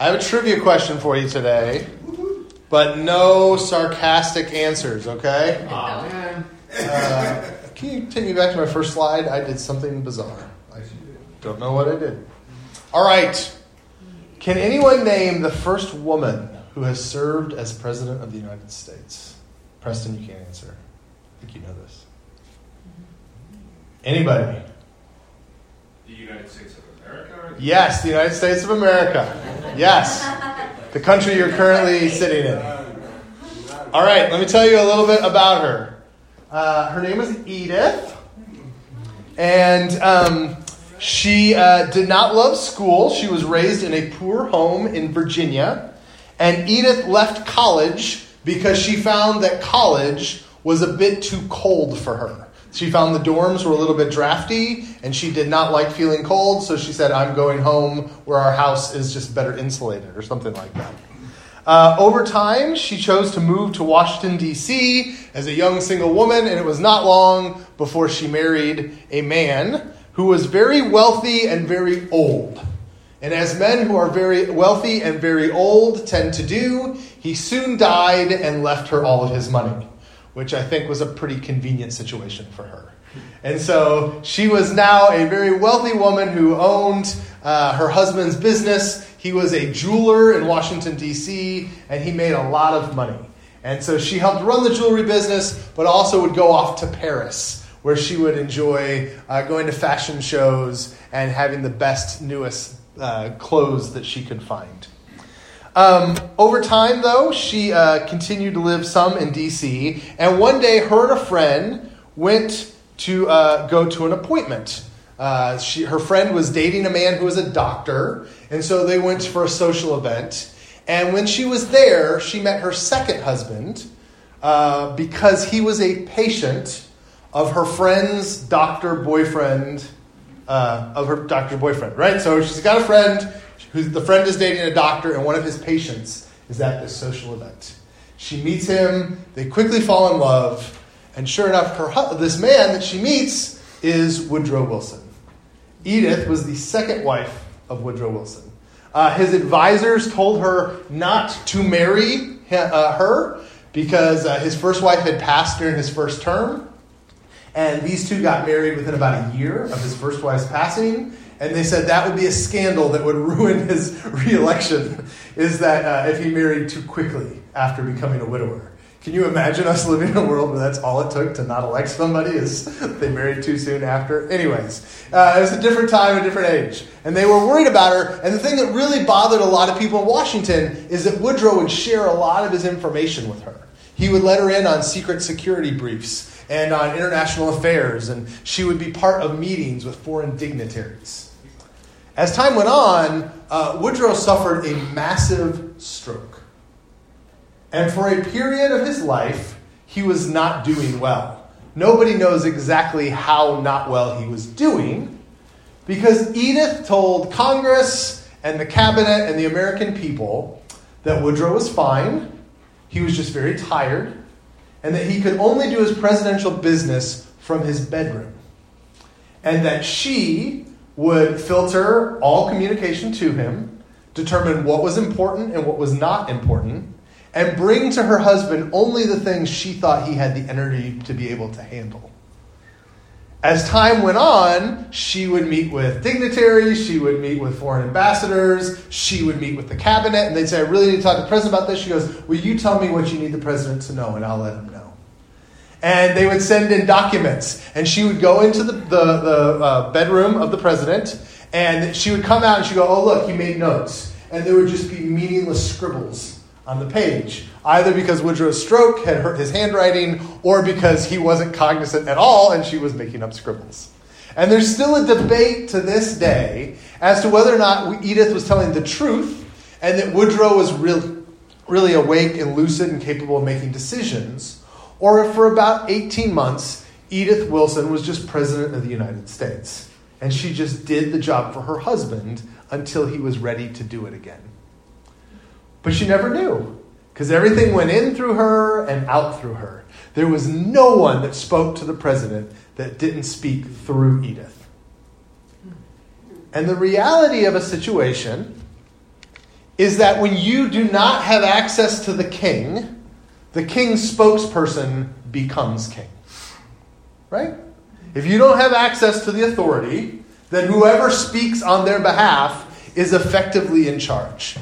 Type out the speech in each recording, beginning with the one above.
I have a trivia question for you today, but no sarcastic answers, okay? Uh, can you take me back to my first slide? I did something bizarre. I don't know what I did. All right. Can anyone name the first woman who has served as President of the United States? Preston, you can't answer. I think you know this. Anybody? The United States of America? Yes, the United States of America. Yes. The country you're currently sitting in. All right, let me tell you a little bit about her. Uh, her name is Edith, and um, she uh, did not love school. She was raised in a poor home in Virginia, and Edith left college because she found that college was a bit too cold for her. She found the dorms were a little bit drafty and she did not like feeling cold, so she said, I'm going home where our house is just better insulated or something like that. Uh, over time, she chose to move to Washington, D.C. as a young single woman, and it was not long before she married a man who was very wealthy and very old. And as men who are very wealthy and very old tend to do, he soon died and left her all of his money which I think was a pretty convenient situation for her. And so she was now a very wealthy woman who owned uh, her husband's business. He was a jeweler in Washington, D.C., and he made a lot of money. And so she helped run the jewelry business, but also would go off to Paris, where she would enjoy uh, going to fashion shows and having the best, newest uh, clothes that she could find. Um, over time, though, she uh, continued to live some in D.C., and one day her and a friend went to uh, go to an appointment. Uh, she, her friend was dating a man who was a doctor, and so they went for a social event. And when she was there, she met her second husband uh, because he was a patient of her friend's doctor boyfriend, uh, of her doctor boyfriend, right? So she's got a friend who's the friend is dating a doctor, and one of his patients is at this social event. She meets him, they quickly fall in love, and sure enough, her, this man that she meets is Woodrow Wilson. Edith was the second wife of Woodrow Wilson. Uh, his advisors told her not to marry uh, her because uh, his first wife had passed during his first term. And these two got married within about a year of his first wife's passing. And they said that would be a scandal that would ruin his reelection, is that uh, if he married too quickly after becoming a widower. Can you imagine us living in a world where that's all it took to not elect somebody is they married too soon after? Anyways, uh, it was a different time, a different age. And they were worried about her. And the thing that really bothered a lot of people in Washington is that Woodrow would share a lot of his information with her. He would let her in on secret security briefs and on international affairs, and she would be part of meetings with foreign dignitaries. As time went on, uh, Woodrow suffered a massive stroke. And for a period of his life, he was not doing well. Nobody knows exactly how not well he was doing because Edith told Congress and the cabinet and the American people that Woodrow was fine, he was just very tired, and that he could only do his presidential business from his bedroom. And that she would filter all communication to him, determine what was important and what was not important, and bring to her husband only the things she thought he had the energy to be able to handle. As time went on, she would meet with dignitaries, she would meet with foreign ambassadors, she would meet with the cabinet, and they'd say, I really need to talk to the president about this. She goes, Will you tell me what you need the president to know, and I'll let him know and they would send in documents. And she would go into the, the, the uh, bedroom of the president, and she would come out and she'd go, Oh, look, he made notes. And there would just be meaningless scribbles on the page, either because Woodrow's stroke had hurt his handwriting or because he wasn't cognizant at all and she was making up scribbles. And there's still a debate to this day as to whether or not Edith was telling the truth and that Woodrow was really, really awake and lucid and capable of making decisions or if for about 18 months, Edith Wilson was just president of the United States. And she just did the job for her husband until he was ready to do it again. But she never knew, because everything went in through her and out through her. There was no one that spoke to the president that didn't speak through Edith. And the reality of a situation is that when you do not have access to the king, the king's spokesperson becomes king. Right? If you don't have access to the authority, then whoever speaks on their behalf is effectively in charge.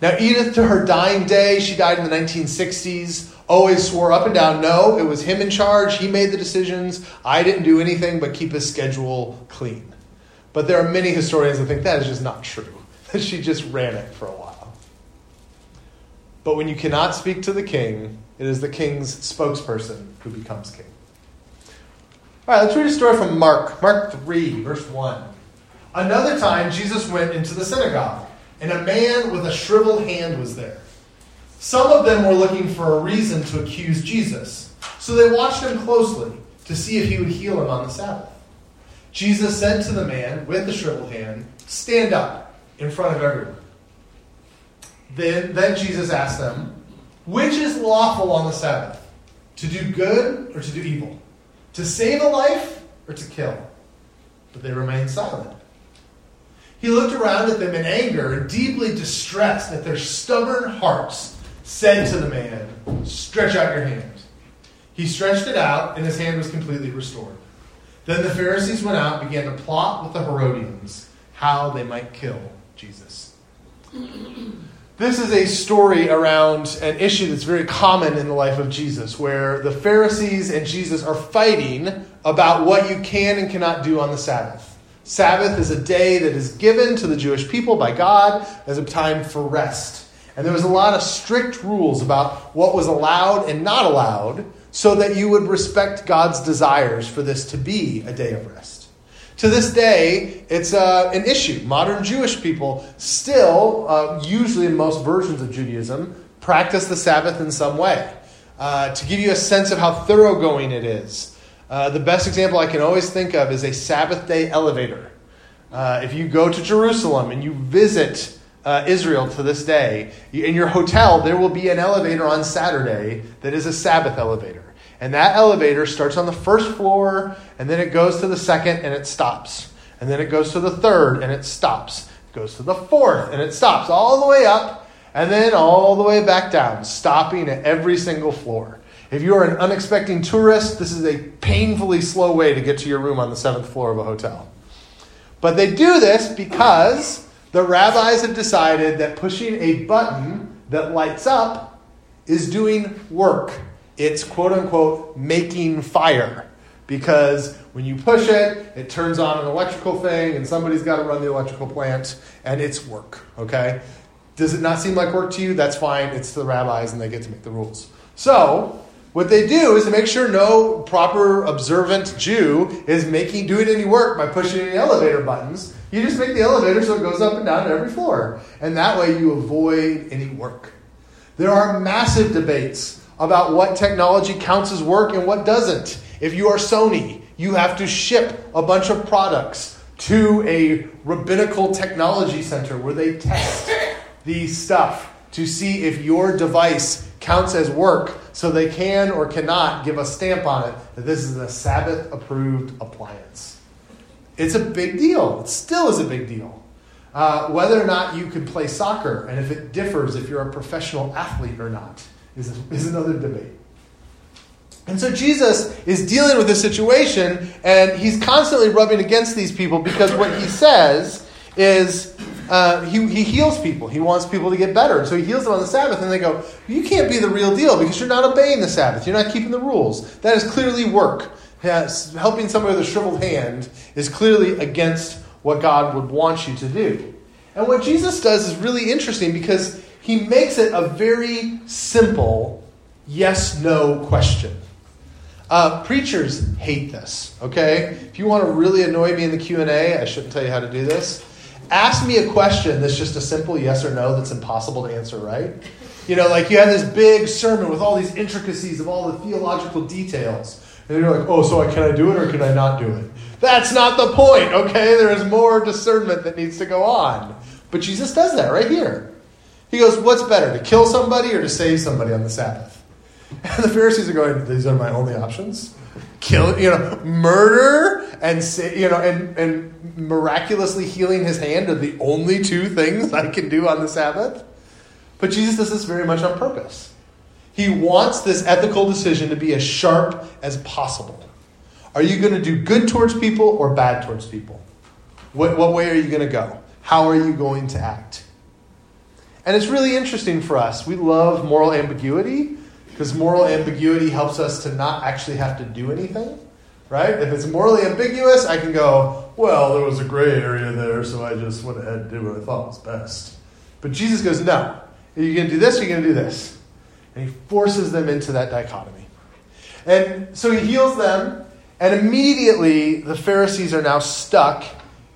Now, Edith, to her dying day, she died in the 1960s, always swore up and down no, it was him in charge. He made the decisions. I didn't do anything but keep his schedule clean. But there are many historians that think that is just not true, that she just ran it for a while. But when you cannot speak to the king, it is the king's spokesperson who becomes king. All right, let's read a story from Mark, Mark 3, verse 1. Another time, Jesus went into the synagogue, and a man with a shriveled hand was there. Some of them were looking for a reason to accuse Jesus, so they watched him closely to see if he would heal him on the Sabbath. Jesus said to the man with the shriveled hand, Stand up in front of everyone. Then, then Jesus asked them, Which is lawful on the Sabbath? To do good or to do evil? To save a life or to kill? But they remained silent. He looked around at them in anger and deeply distressed at their stubborn hearts, said to the man, Stretch out your hand. He stretched it out, and his hand was completely restored. Then the Pharisees went out and began to plot with the Herodians how they might kill Jesus. This is a story around an issue that's very common in the life of Jesus, where the Pharisees and Jesus are fighting about what you can and cannot do on the Sabbath. Sabbath is a day that is given to the Jewish people by God as a time for rest. And there was a lot of strict rules about what was allowed and not allowed so that you would respect God's desires for this to be a day of rest. To this day, it's uh, an issue. Modern Jewish people still, uh, usually in most versions of Judaism, practice the Sabbath in some way. Uh, to give you a sense of how thoroughgoing it is, uh, the best example I can always think of is a Sabbath day elevator. Uh, if you go to Jerusalem and you visit uh, Israel to this day, in your hotel, there will be an elevator on Saturday that is a Sabbath elevator. And that elevator starts on the first floor, and then it goes to the second, and it stops. And then it goes to the third, and it stops. It goes to the fourth, and it stops all the way up, and then all the way back down, stopping at every single floor. If you are an unexpected tourist, this is a painfully slow way to get to your room on the seventh floor of a hotel. But they do this because the rabbis have decided that pushing a button that lights up is doing work. It's quote unquote making fire. Because when you push it, it turns on an electrical thing, and somebody's got to run the electrical plant, and it's work. Okay? Does it not seem like work to you? That's fine. It's the rabbis, and they get to make the rules. So, what they do is to make sure no proper observant Jew is making doing any work by pushing any elevator buttons. You just make the elevator so it goes up and down to every floor. And that way you avoid any work. There are massive debates about what technology counts as work and what doesn't. If you are Sony, you have to ship a bunch of products to a rabbinical technology center where they test the stuff to see if your device counts as work so they can or cannot give a stamp on it that this is a Sabbath approved appliance. It's a big deal. It still is a big deal. Uh, whether or not you can play soccer and if it differs if you're a professional athlete or not is, is another debate. And so Jesus is dealing with this situation and he's constantly rubbing against these people because what he says is uh, he, he heals people. He wants people to get better. So he heals them on the Sabbath, and they go, You can't be the real deal because you're not obeying the Sabbath. You're not keeping the rules. That is clearly work. Yes, helping somebody with a shriveled hand is clearly against what God would want you to do. And what Jesus does is really interesting because he makes it a very simple yes no question. Uh, preachers hate this. Okay, if you want to really annoy me in the Q and A, I shouldn't tell you how to do this ask me a question that's just a simple yes or no that's impossible to answer right. You know, like you have this big sermon with all these intricacies of all the theological details. And you're like, oh, so can I do it or can I not do it? That's not the point, okay? There is more discernment that needs to go on. But Jesus does that right here. He goes, what's better, to kill somebody or to save somebody on the Sabbath? And the Pharisees are going, these are my only options kill, you know, murder and you know, and and miraculously healing his hand are the only two things I can do on the Sabbath. But Jesus does this very much on purpose. He wants this ethical decision to be as sharp as possible. Are you going to do good towards people or bad towards people? What, what way are you going to go? How are you going to act? And it's really interesting for us. We love moral ambiguity because moral ambiguity helps us to not actually have to do anything, right? If it's morally ambiguous, I can go, well, there was a gray area there, so I just went ahead and did what I thought was best. But Jesus goes, no. You're going to do this, you're going to do this. And he forces them into that dichotomy. And so he heals them, and immediately the Pharisees are now stuck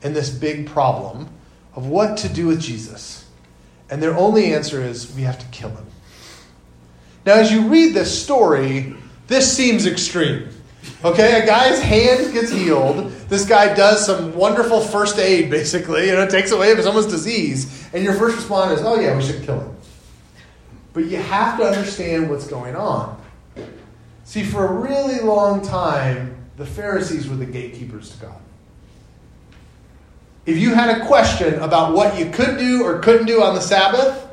in this big problem of what to do with Jesus. And their only answer is we have to kill him. Now, as you read this story, this seems extreme. Okay, a guy's hand gets healed. This guy does some wonderful first aid, basically. You know, takes away someone's disease. And your first response is, oh, yeah, we should kill him. But you have to understand what's going on. See, for a really long time, the Pharisees were the gatekeepers to God. If you had a question about what you could do or couldn't do on the Sabbath,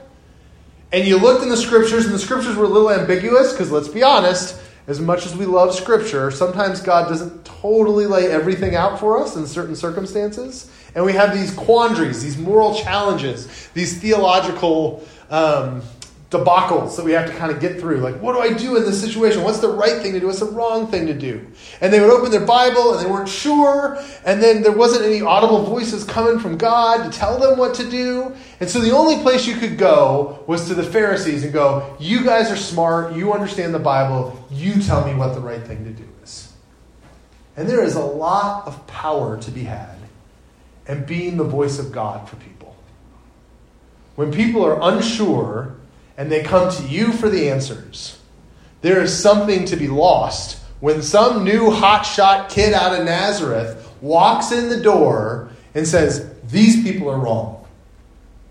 and you looked in the scriptures, and the scriptures were a little ambiguous, because let's be honest, as much as we love scripture, sometimes God doesn't totally lay everything out for us in certain circumstances. And we have these quandaries, these moral challenges, these theological um, debacles that we have to kind of get through. Like, what do I do in this situation? What's the right thing to do? What's the wrong thing to do? And they would open their Bible and they weren't sure, and then there wasn't any audible voices coming from God to tell them what to do. And so the only place you could go was to the Pharisees and go, You guys are smart, you understand the Bible, you tell me what the right thing to do is. And there is a lot of power to be had in being the voice of God for people. When people are unsure, and they come to you for the answers. There is something to be lost when some new hotshot kid out of Nazareth walks in the door and says, These people are wrong.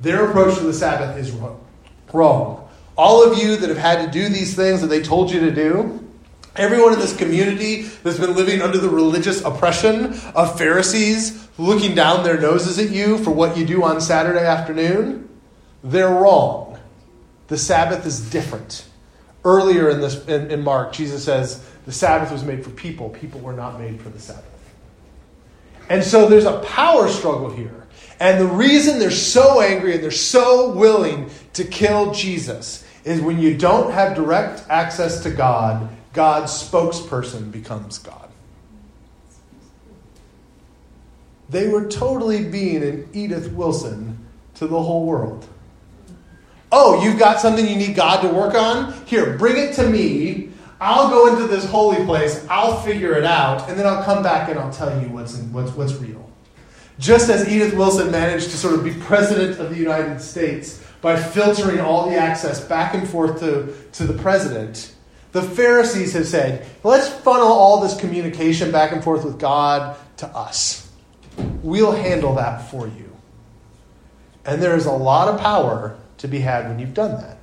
Their approach to the Sabbath is wrong. All of you that have had to do these things that they told you to do, everyone in this community that's been living under the religious oppression of Pharisees looking down their noses at you for what you do on Saturday afternoon, they're wrong. The Sabbath is different. Earlier in, this, in, in Mark, Jesus says the Sabbath was made for people, people were not made for the Sabbath. And so there's a power struggle here. And the reason they're so angry and they're so willing to kill Jesus is when you don't have direct access to God, God's spokesperson becomes God. They were totally being an Edith Wilson to the whole world. Oh, you've got something you need God to work on? Here, bring it to me. I'll go into this holy place. I'll figure it out, and then I'll come back and I'll tell you what's, in, what's, what's real. Just as Edith Wilson managed to sort of be president of the United States by filtering all the access back and forth to, to the president, the Pharisees have said, let's funnel all this communication back and forth with God to us. We'll handle that for you. And there is a lot of power to be had when you've done that.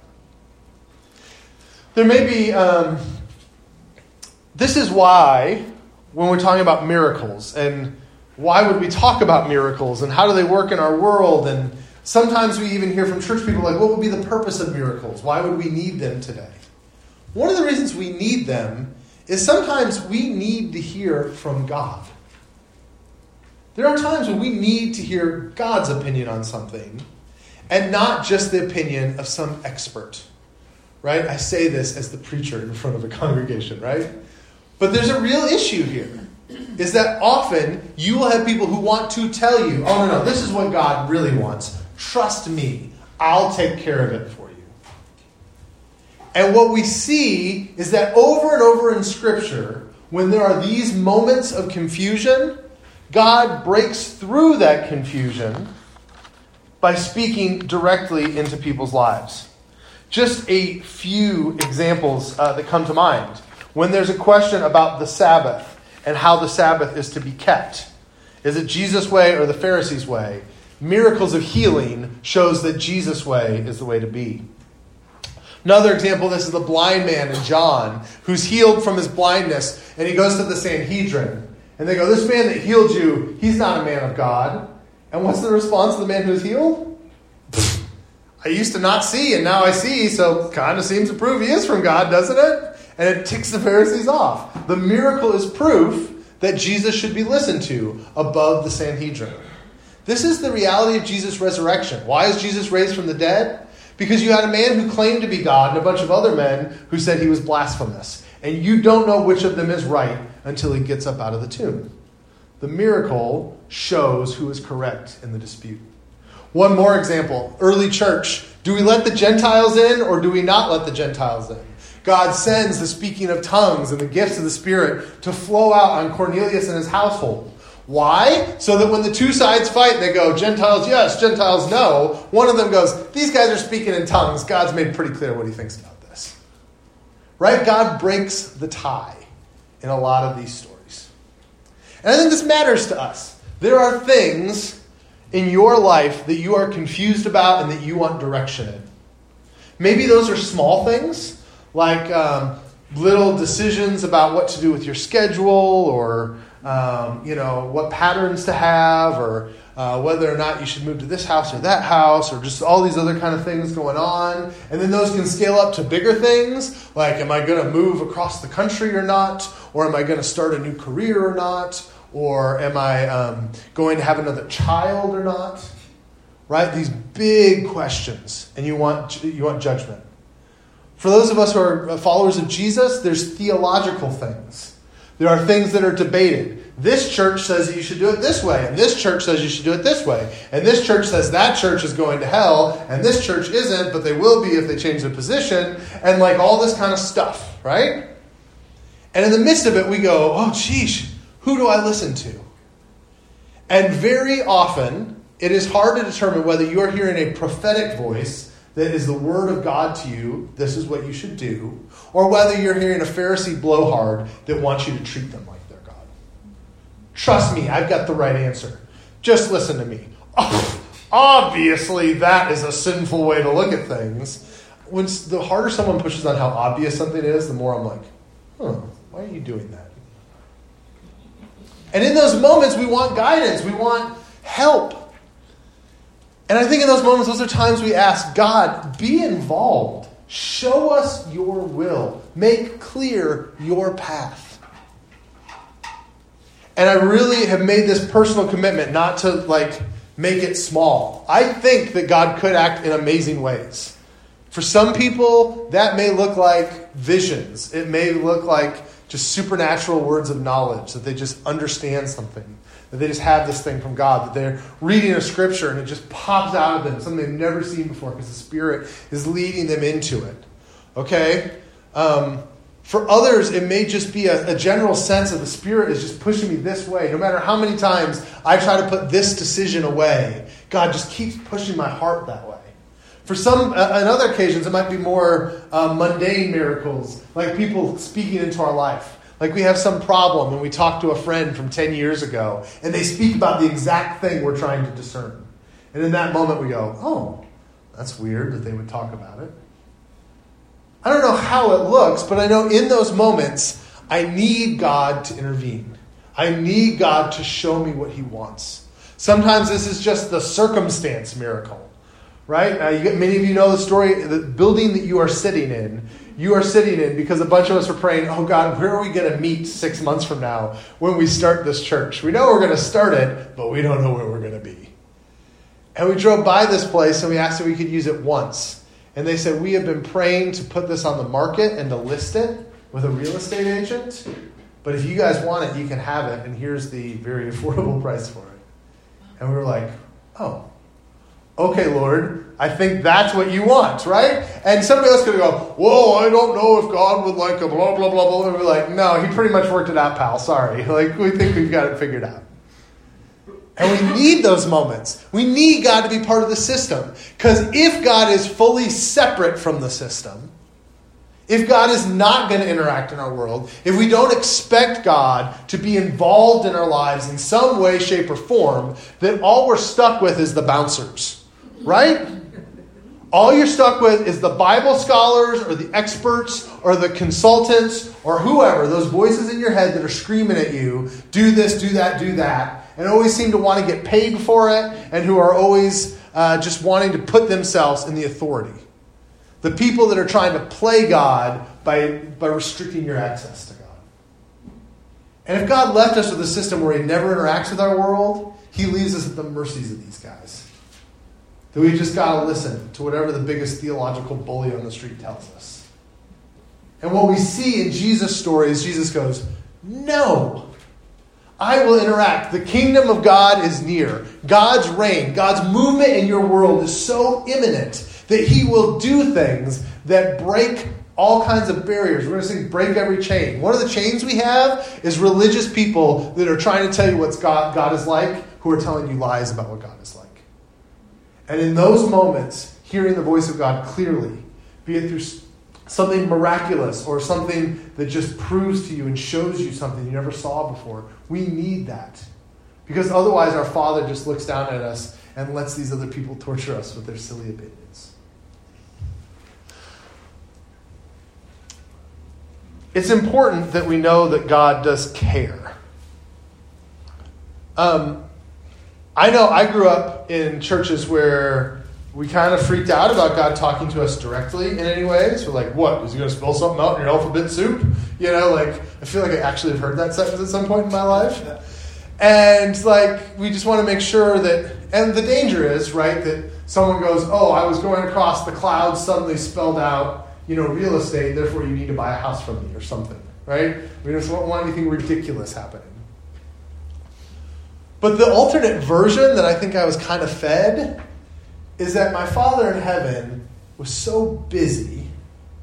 There may be, um, this is why, when we're talking about miracles, and why would we talk about miracles, and how do they work in our world, and sometimes we even hear from church people like, what would be the purpose of miracles? Why would we need them today? One of the reasons we need them is sometimes we need to hear from God. There are times when we need to hear God's opinion on something and not just the opinion of some expert. Right? I say this as the preacher in front of a congregation, right? But there's a real issue here. Is that often you will have people who want to tell you, oh, no, no, this is what God really wants. Trust me, I'll take care of it for you. And what we see is that over and over in Scripture, when there are these moments of confusion, God breaks through that confusion by speaking directly into people's lives. Just a few examples uh, that come to mind. When there's a question about the Sabbath and how the Sabbath is to be kept, is it Jesus' way or the Pharisees' way? Miracles of healing shows that Jesus' way is the way to be. Another example this is the blind man in John who's healed from his blindness and he goes to the Sanhedrin. And they go, This man that healed you, he's not a man of God. And what's the response of the man who's healed? I used to not see and now I see, so kind of seems to prove he is from God, doesn't it? And it ticks the Pharisees off. The miracle is proof that Jesus should be listened to above the Sanhedrin. This is the reality of Jesus' resurrection. Why is Jesus raised from the dead? Because you had a man who claimed to be God and a bunch of other men who said he was blasphemous. And you don't know which of them is right until he gets up out of the tomb. The miracle shows who is correct in the dispute. One more example early church. Do we let the Gentiles in or do we not let the Gentiles in? God sends the speaking of tongues and the gifts of the Spirit to flow out on Cornelius and his household. Why? So that when the two sides fight, they go, Gentiles yes, Gentiles no. One of them goes, These guys are speaking in tongues. God's made pretty clear what he thinks about this. Right? God breaks the tie in a lot of these stories. And I think this matters to us. There are things in your life that you are confused about and that you want direction in. Maybe those are small things, like um, little decisions about what to do with your schedule or um, you know what patterns to have or uh, whether or not you should move to this house or that house or just all these other kind of things going on. And then those can scale up to bigger things like am i going to move across the country or not? Or am i going to start a new career or not or am i um, going to have another child or not right these big questions and you want you want judgment for those of us who are followers of Jesus, there's theological things. There are things that are debated. This church says that you should do it this way, and this church says you should do it this way, and this church says that church is going to hell, and this church isn't, but they will be if they change their position, and like all this kind of stuff, right? And in the midst of it, we go, oh, geez, who do I listen to? And very often, it is hard to determine whether you are hearing a prophetic voice that is the word of God to you, this is what you should do, or whether you're hearing a Pharisee blowhard that wants you to treat them like they're God. Trust me, I've got the right answer. Just listen to me. Obviously, that is a sinful way to look at things. When the harder someone pushes on how obvious something is, the more I'm like, huh, why are you doing that? And in those moments, we want guidance, we want help. And I think in those moments, those are times we ask God, be involved. Show us your will. Make clear your path. And I really have made this personal commitment not to like make it small. I think that God could act in amazing ways. For some people, that may look like visions. It may look like just supernatural words of knowledge that they just understand something that they just have this thing from God, that they're reading a scripture and it just pops out of them, something they've never seen before because the Spirit is leading them into it. Okay? Um, for others, it may just be a, a, general sense of the Spirit is just pushing me this way. No matter how many times I try to put this decision away, God just keeps pushing my heart that way. For some, uh, on other occasions, it might be more uh, mundane miracles, like people speaking into our life. Like we have some problem and we talk to a friend from 10 years ago and they speak about the exact thing we're trying to discern. And in that moment we go, oh, that's weird that they would talk about it. I don't know how it looks, but I know in those moments I need God to intervene. I need God to show me what He wants. Sometimes this is just the circumstance miracle, right? Uh, get, many of you know the story. The building that you are sitting in you are sitting in because a bunch of us are praying, oh God, where are we going to meet six months from now when we start this church? We know we're going to start it, but we don't know where we're going to be. And we drove by this place and we asked if we could use it once. And they said, We have been praying to put this on the market and to list it with a real estate agent. But if you guys want it, you can have it. And here's the very affordable price for it. And we were like, Oh, okay, Lord. I think that's what you want, right? And somebody else could go, whoa, I don't know if God would like a blah, blah, blah, blah. And we're like, no, he pretty much worked it out, pal. Sorry. Like, we think we've got it figured out. And we need those moments. We need God to be part of the system. Because if God is fully separate from the system, if God is not going to interact in our world, if we don't expect God to be involved in our lives in some way, shape, or form, then all we're stuck with is the bouncers, right? All you're stuck with is the Bible scholars or the experts or the consultants or whoever, those voices in your head that are screaming at you, do this, do that, do that, and always seem to want to get paid for it and who are always uh, just wanting to put themselves in the authority. The people that are trying to play God by, by restricting your access to God. And if God left us with a system where He never interacts with our world, He leaves us at the mercies of these guys. That we just got to listen to whatever the biggest theological bully on the street tells us. And what we see in Jesus' story is Jesus goes, No, I will interact. The kingdom of God is near. God's reign, God's movement in your world is so imminent that He will do things that break all kinds of barriers. We're going to sing break every chain. One of the chains we have is religious people that are trying to tell you what God, God is like, who are telling you lies about what God is like. And in those moments, hearing the voice of God clearly, be it through something miraculous or something that just proves to you and shows you something you never saw before, we need that. Because otherwise, our Father just looks down at us and lets these other people torture us with their silly opinions. It's important that we know that God does care. Um, I know I grew up in churches where we kind of freaked out about God talking to us directly in any ways. We're like, what? Is he going to spill something out in your alphabet soup? You know, like, I feel like I actually have heard that sentence at some point in my life. And, like, we just want to make sure that, and the danger is, right, that someone goes, oh, I was going across the clouds, suddenly spelled out, you know, real estate, therefore you need to buy a house from me or something, right? We just don't want anything ridiculous happening. But the alternate version that I think I was kind of fed is that my Father in heaven was so busy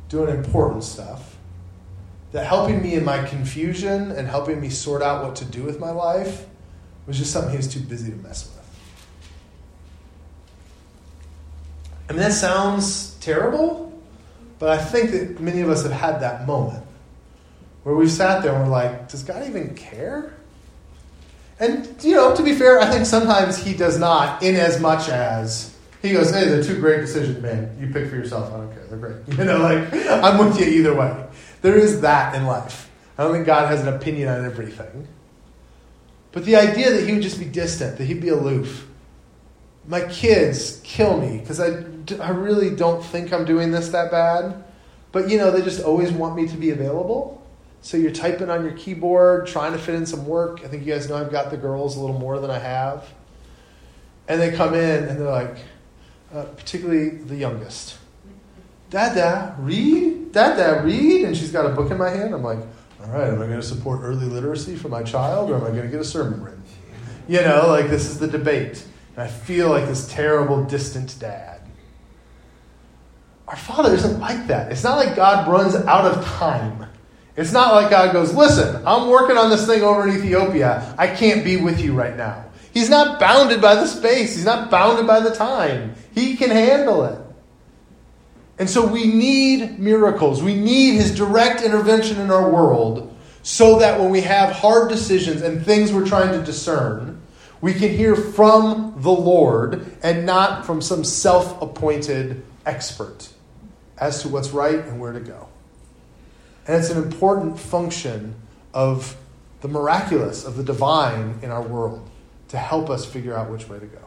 doing important stuff that helping me in my confusion and helping me sort out what to do with my life was just something he was too busy to mess with. I mean, that sounds terrible, but I think that many of us have had that moment where we've sat there and we're like, does God even care? And, you know, to be fair, I think sometimes he does not, in as much as he goes, hey, they're two great decisions, man. You pick for yourself. I don't care. They're great. You know, like, I'm with you either way. There is that in life. I don't think God has an opinion on everything. But the idea that he would just be distant, that he'd be aloof. My kids kill me because I, I really don't think I'm doing this that bad. But, you know, they just always want me to be available. So you're typing on your keyboard, trying to fit in some work. I think you guys know I've got the girls a little more than I have. And they come in and they're like, uh, particularly the youngest, Dada, read? Dada, read? And she's got a book in my hand. I'm like, all right, am I going to support early literacy for my child or am I going to get a sermon written? You know, like this is the debate. And I feel like this terrible, distant dad. Our Father isn't like that. It's not like God runs out of time it's not like God goes, listen, I'm working on this thing over in Ethiopia. I can't be with you right now. He's not bounded by the space, He's not bounded by the time. He can handle it. And so we need miracles. We need His direct intervention in our world so that when we have hard decisions and things we're trying to discern, we can hear from the Lord and not from some self appointed expert as to what's right and where to go. And it's an important function of the miraculous, of the divine in our world to help us figure out which way to go.